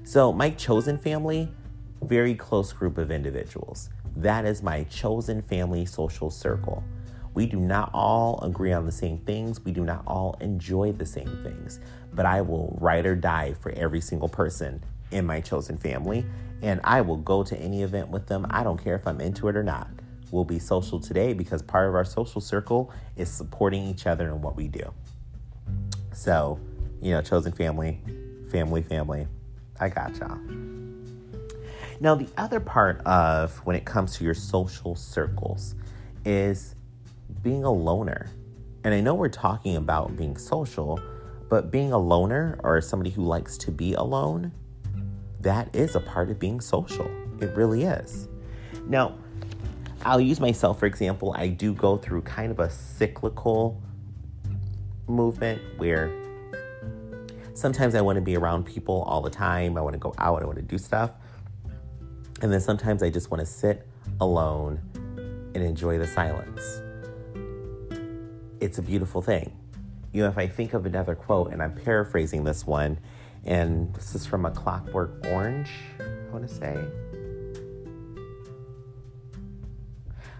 So, my chosen family, very close group of individuals. That is my chosen family social circle. We do not all agree on the same things. We do not all enjoy the same things. But I will ride or die for every single person in my chosen family. And I will go to any event with them. I don't care if I'm into it or not. We'll be social today because part of our social circle is supporting each other in what we do. So, you know, chosen family, family, family. I got y'all. Now, the other part of when it comes to your social circles is being a loner. And I know we're talking about being social, but being a loner or somebody who likes to be alone, that is a part of being social. It really is. Now, I'll use myself for example. I do go through kind of a cyclical movement where sometimes I want to be around people all the time. I want to go out, I want to do stuff. And then sometimes I just want to sit alone and enjoy the silence it's a beautiful thing. You know, if I think of another quote, and I'm paraphrasing this one, and this is from A Clockwork Orange, I want to say.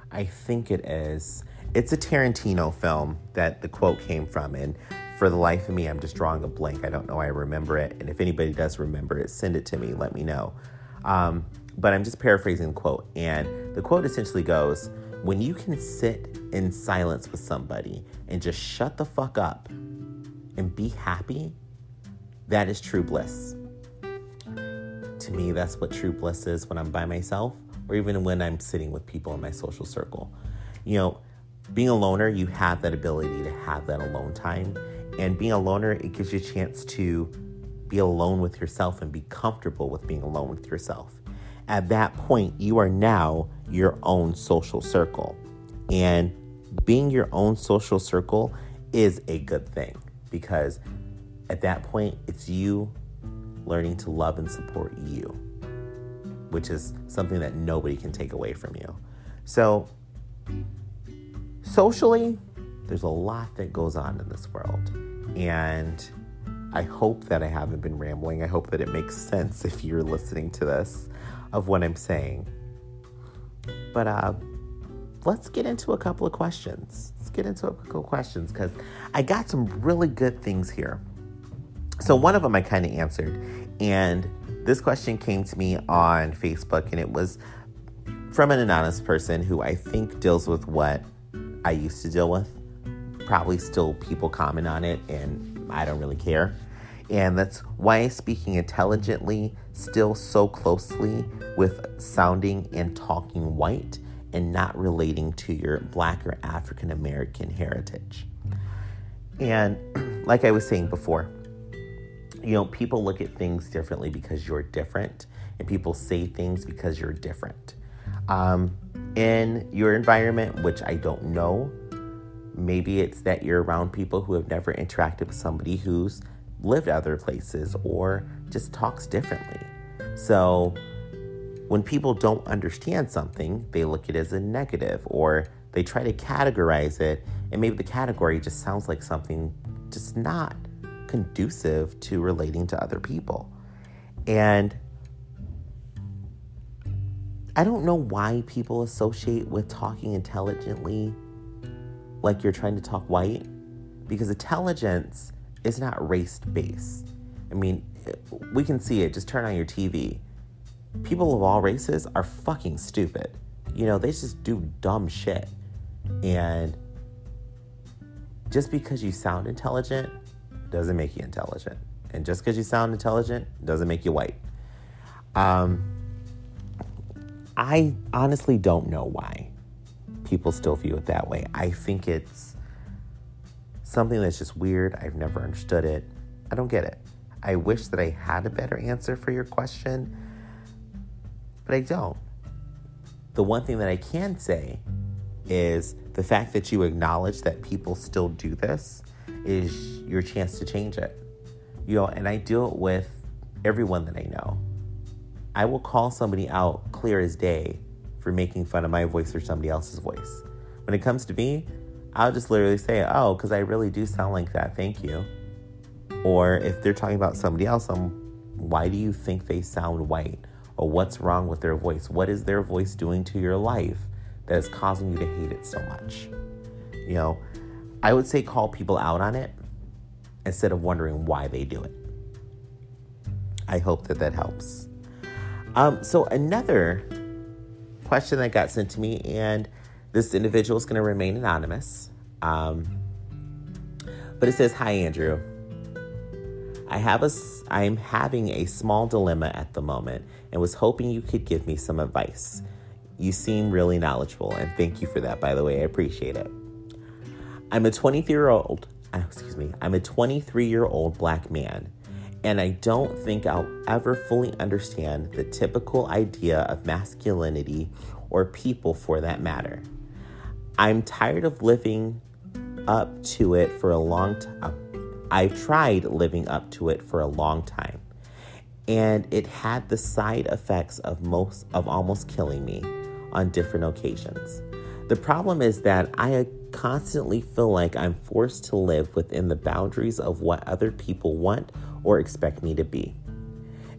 I think it is. It's a Tarantino film that the quote came from, and for the life of me, I'm just drawing a blank. I don't know I remember it, and if anybody does remember it, send it to me. Let me know. Um, but I'm just paraphrasing the quote, and the quote essentially goes, "When you can sit in silence with somebody and just shut the fuck up and be happy, that is true bliss. To me, that's what true bliss is when I'm by myself or even when I'm sitting with people in my social circle. You know, being a loner, you have that ability to have that alone time. And being a loner, it gives you a chance to be alone with yourself and be comfortable with being alone with yourself. At that point, you are now your own social circle. And being your own social circle is a good thing because at that point, it's you learning to love and support you, which is something that nobody can take away from you. So, socially, there's a lot that goes on in this world. And I hope that I haven't been rambling. I hope that it makes sense if you're listening to this of what I'm saying. But uh, let's get into a couple of questions. Let's get into a couple of questions because I got some really good things here. So, one of them I kind of answered, and this question came to me on Facebook, and it was from an anonymous person who I think deals with what I used to deal with. Probably still people comment on it, and I don't really care. And that's why speaking intelligently still so closely with sounding and talking white and not relating to your Black or African American heritage. And like I was saying before, you know, people look at things differently because you're different, and people say things because you're different. Um, in your environment, which I don't know, Maybe it's that you're around people who have never interacted with somebody who's lived other places or just talks differently. So when people don't understand something, they look at it as a negative or they try to categorize it, and maybe the category just sounds like something just not conducive to relating to other people. And I don't know why people associate with talking intelligently like you're trying to talk white, because intelligence is not race based. I mean, we can see it. Just turn on your TV. People of all races are fucking stupid. You know, they just do dumb shit. And just because you sound intelligent doesn't make you intelligent. And just because you sound intelligent doesn't make you white. Um, I honestly don't know why people still view it that way. I think it's something that's just weird. I've never understood it. I don't get it. I wish that I had a better answer for your question, but I don't. The one thing that I can say is the fact that you acknowledge that people still do this is your chance to change it. You know, and I do it with everyone that I know. I will call somebody out clear as day for making fun of my voice or somebody else's voice. When it comes to me, I'll just literally say, oh, because I really do sound like that. Thank you. Or if they're talking about somebody else, I'm, why do you think they sound white? Or what's wrong with their voice? What is their voice doing to your life that is causing you to hate it so much? You know, I would say call people out on it instead of wondering why they do it. I hope that that helps. Um, so, another question that got sent to me, and this individual is going to remain anonymous. Um, but it says, "Hi Andrew. I have a I'm having a small dilemma at the moment and was hoping you could give me some advice. You seem really knowledgeable and thank you for that by the way. I appreciate it. I'm a 23-year-old, uh, excuse me. I'm a 23-year-old black man and I don't think I'll ever fully understand the typical idea of masculinity or people for that matter. I'm tired of living up to it for a long time. I've tried living up to it for a long time. And it had the side effects of most of almost killing me on different occasions. The problem is that I uh, constantly feel like I'm forced to live within the boundaries of what other people want or expect me to be.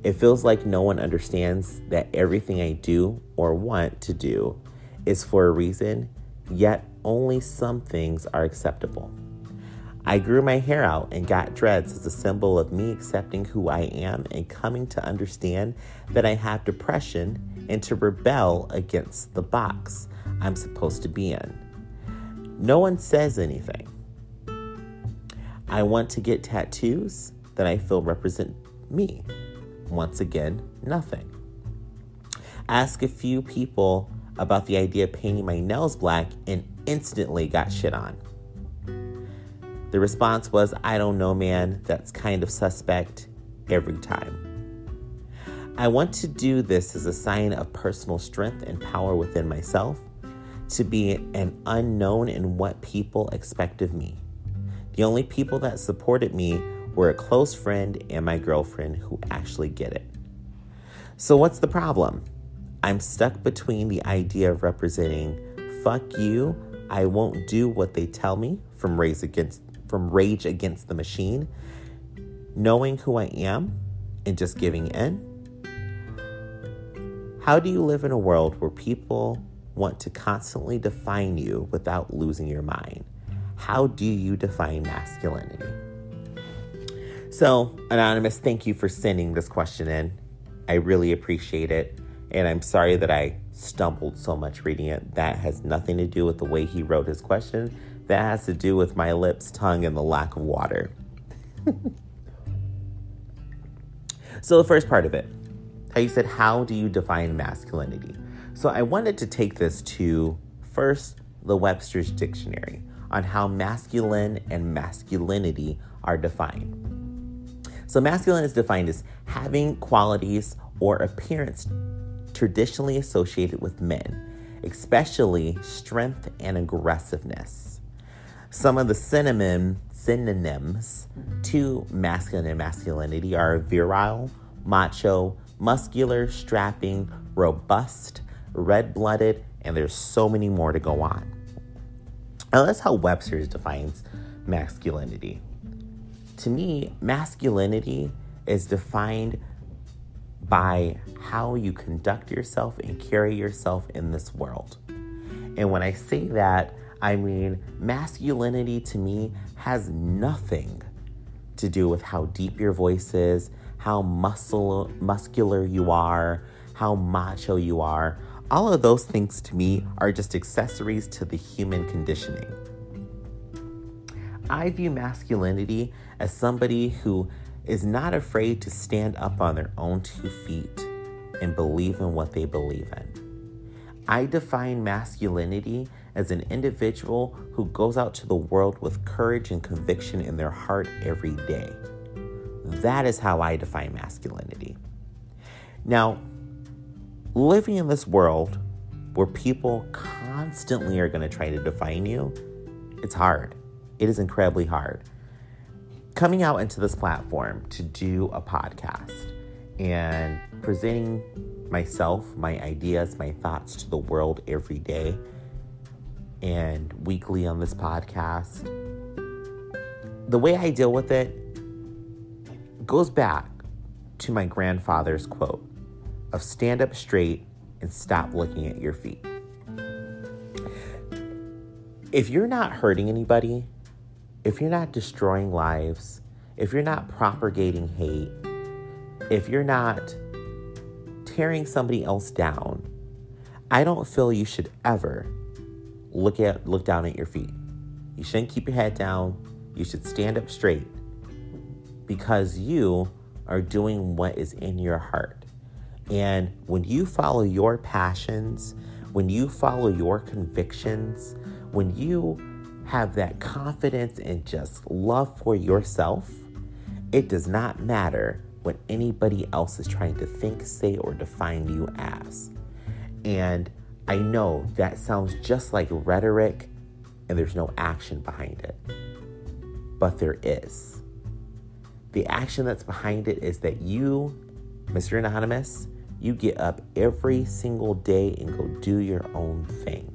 It feels like no one understands that everything I do or want to do is for a reason, yet only some things are acceptable. I grew my hair out and got dreads as a symbol of me accepting who I am and coming to understand that I have depression and to rebel against the box I'm supposed to be in. No one says anything. I want to get tattoos that I feel represent me. Once again, nothing. Ask a few people about the idea of painting my nails black and instantly got shit on. The response was, I don't know, man, that's kind of suspect every time. I want to do this as a sign of personal strength and power within myself, to be an unknown in what people expect of me. The only people that supported me were a close friend and my girlfriend who actually get it. So, what's the problem? I'm stuck between the idea of representing fuck you, I won't do what they tell me from rage against from rage against the machine, knowing who I am and just giving in. How do you live in a world where people want to constantly define you without losing your mind? How do you define masculinity? So, Anonymous, thank you for sending this question in. I really appreciate it. And I'm sorry that I stumbled so much reading it. That has nothing to do with the way he wrote his question. That has to do with my lips, tongue, and the lack of water. so, the first part of it, how you said, How do you define masculinity? So, I wanted to take this to first the Webster's Dictionary on how masculine and masculinity are defined. So, masculine is defined as having qualities or appearance traditionally associated with men, especially strength and aggressiveness. Some of the cinnamon synonyms to masculine and masculinity are virile, macho, muscular, strapping, robust, red blooded, and there's so many more to go on. Now, that's how Webster's defines masculinity. To me, masculinity is defined by how you conduct yourself and carry yourself in this world. And when I say that, I mean masculinity to me has nothing to do with how deep your voice is, how muscle muscular you are, how macho you are. All of those things to me are just accessories to the human conditioning. I view masculinity as somebody who is not afraid to stand up on their own two feet and believe in what they believe in. I define masculinity as an individual who goes out to the world with courage and conviction in their heart every day. That is how I define masculinity. Now, living in this world where people constantly are going to try to define you, it's hard. It is incredibly hard. Coming out into this platform to do a podcast and presenting myself, my ideas, my thoughts to the world every day and weekly on this podcast, the way I deal with it goes back to my grandfather's quote of stand up straight and stop looking at your feet. If you're not hurting anybody, if you're not destroying lives, if you're not propagating hate, if you're not tearing somebody else down, I don't feel you should ever look at look down at your feet. You shouldn't keep your head down. You should stand up straight because you are doing what is in your heart. And when you follow your passions, when you follow your convictions, when you have that confidence and just love for yourself, it does not matter what anybody else is trying to think, say, or define you as. And I know that sounds just like rhetoric and there's no action behind it. But there is. The action that's behind it is that you, Mr. Anonymous, you get up every single day and go do your own thing.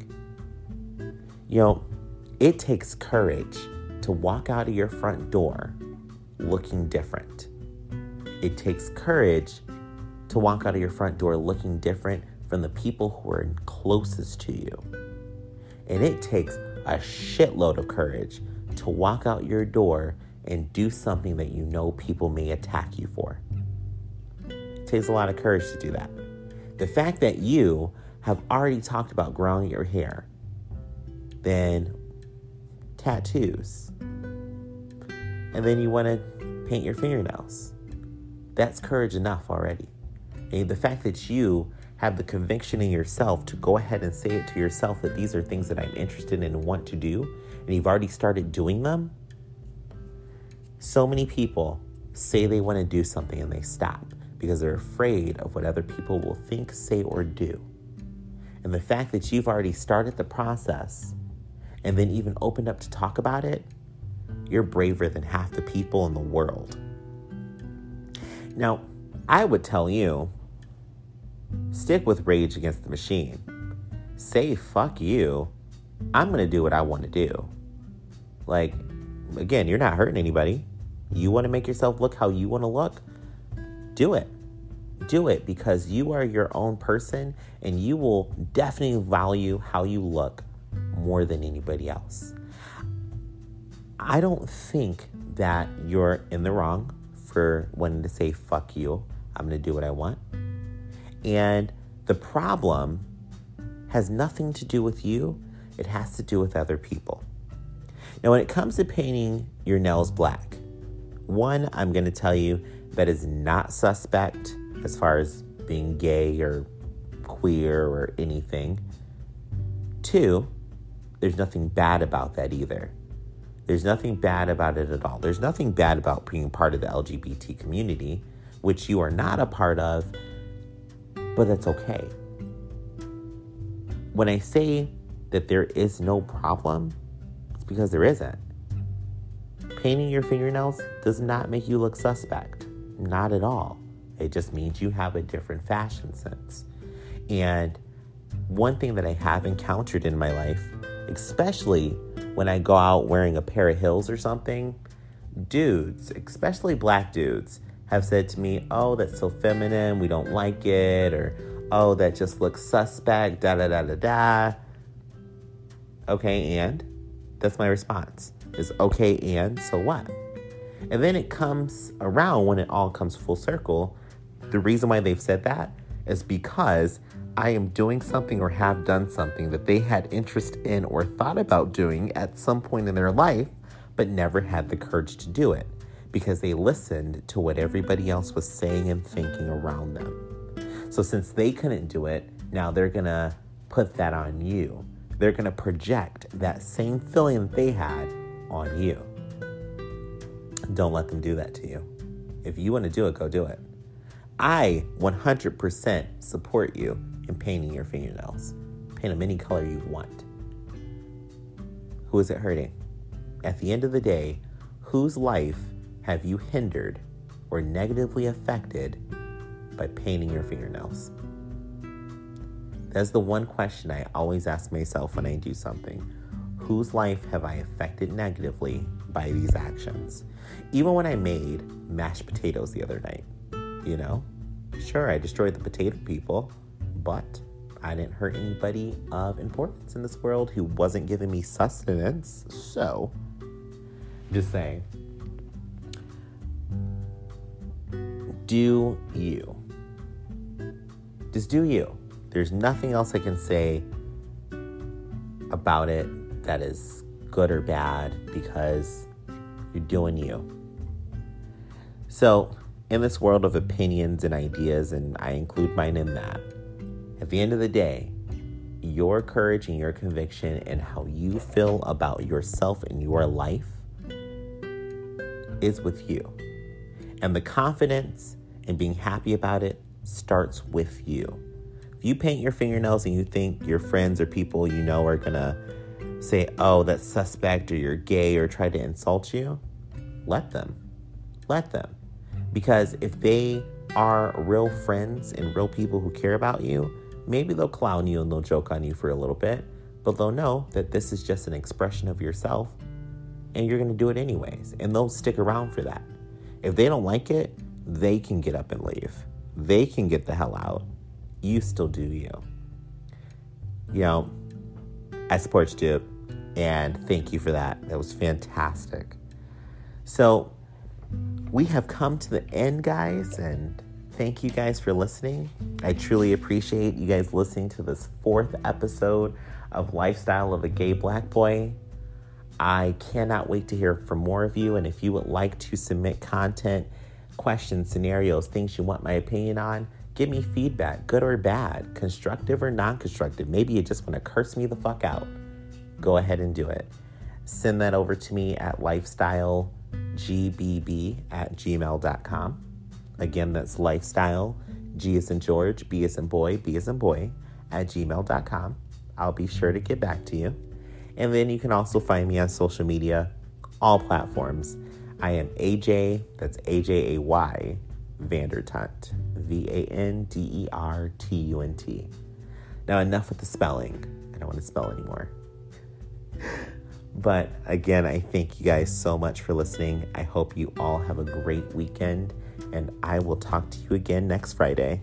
You know, it takes courage to walk out of your front door looking different. It takes courage to walk out of your front door looking different from the people who are closest to you. And it takes a shitload of courage to walk out your door and do something that you know people may attack you for. It takes a lot of courage to do that. The fact that you have already talked about growing your hair, then tattoos, and then you want to paint your fingernails. That's courage enough already. And the fact that you have the conviction in yourself to go ahead and say it to yourself that these are things that I'm interested in and want to do, and you've already started doing them. So many people say they want to do something and they stop because they're afraid of what other people will think, say, or do. And the fact that you've already started the process and then even opened up to talk about it, you're braver than half the people in the world. Now, I would tell you stick with Rage Against the Machine. Say fuck you. I'm going to do what I want to do. Like, again, you're not hurting anybody. You want to make yourself look how you want to look? Do it. Do it because you are your own person and you will definitely value how you look more than anybody else. I don't think that you're in the wrong for wanting to say, fuck you, I'm to do what I want. And the problem has nothing to do with you, it has to do with other people. Now, when it comes to painting your nails black, one, I'm to tell you that is not suspect as far as being gay or queer or anything. Two, there's nothing bad about that either. There's nothing bad about it at all. There's nothing bad about being part of the LGBT community, which you are not a part of, but that's okay. When I say that there is no problem, it's because there isn't. Painting your fingernails does not make you look suspect. Not at all. It just means you have a different fashion sense. And one thing that I have encountered in my life, especially when I go out wearing a pair of heels or something, dudes, especially black dudes, have said to me, Oh, that's so feminine, we don't like it, or Oh, that just looks suspect, da da da da da. Okay, and that's my response is okay, and so what? And then it comes around when it all comes full circle. The reason why they've said that is because I am doing something or have done something that they had interest in or thought about doing at some point in their life, but never had the courage to do it because they listened to what everybody else was saying and thinking around them. So since they couldn't do it, now they're gonna put that on you. They're gonna project that same feeling that they had on you. Don't let them do that to you. If you wanna do it, go do it. I 100% support you in painting your fingernails. Paint them any color you want. Who is it hurting? At the end of the day, whose life have you hindered or negatively affected by painting your fingernails? That's the one question I always ask myself when I do something. Whose life have I affected negatively by these actions? Even when I made mashed potatoes the other night, you know? Sure, I destroyed the potato people, but I didn't hurt anybody of importance in this world who wasn't giving me sustenance. So, just saying. Do you. Just do you. There's nothing else I can say about it that is good or bad because you're doing you. So, in this world of opinions and ideas, and I include mine in that, at the end of the day, your courage and your conviction and how you feel about yourself and your life is with you. And the confidence and being happy about it starts with you. If you paint your fingernails and you think your friends or people you know are gonna say, oh, that's suspect or you're gay or try to insult you, let them. Let them. Because if they are real friends and real people who care about you, maybe they'll clown you and they'll joke on you for a little bit, but they'll know that this is just an expression of yourself and you're going to do it anyways. And they'll stick around for that. If they don't like it, they can get up and leave. They can get the hell out. You still do you. You know, I support you and thank you for that. That was fantastic. So, we have come to the end, guys, and thank you guys for listening. I truly appreciate you guys listening to this fourth episode of Lifestyle of a Gay Black Boy. I cannot wait to hear from more of you. And if you would like to submit content, questions, scenarios, things you want my opinion on, give me feedback, good or bad, constructive or non constructive. Maybe you just want to curse me the fuck out. Go ahead and do it. Send that over to me at lifestylegbb at gmail.com. Again, that's lifestyle, G is in George, B is in boy, B is in boy, at gmail.com. I'll be sure to get back to you. And then you can also find me on social media, all platforms. I am Ajay, that's A J A Y, Vandertunt, V A N D E R T U N T. Now, enough with the spelling. I don't want to spell anymore. But again, I thank you guys so much for listening. I hope you all have a great weekend, and I will talk to you again next Friday.